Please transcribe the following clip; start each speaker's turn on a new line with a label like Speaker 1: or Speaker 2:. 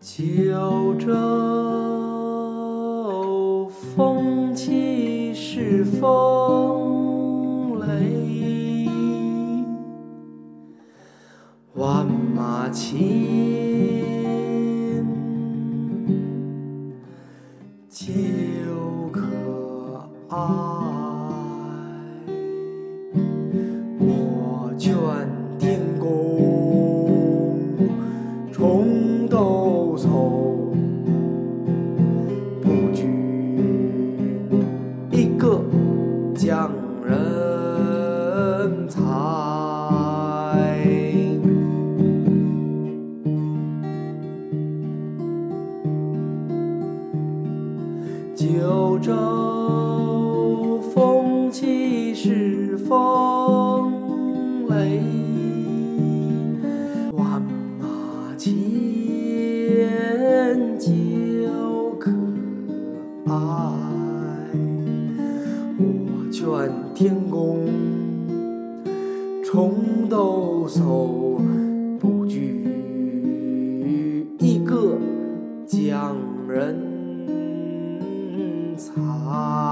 Speaker 1: 九州风起是风雷万马齐喑究可哀我劝不拘一个匠人才。九州风起是风雷，我劝天公重抖擞，不拘一格降人才。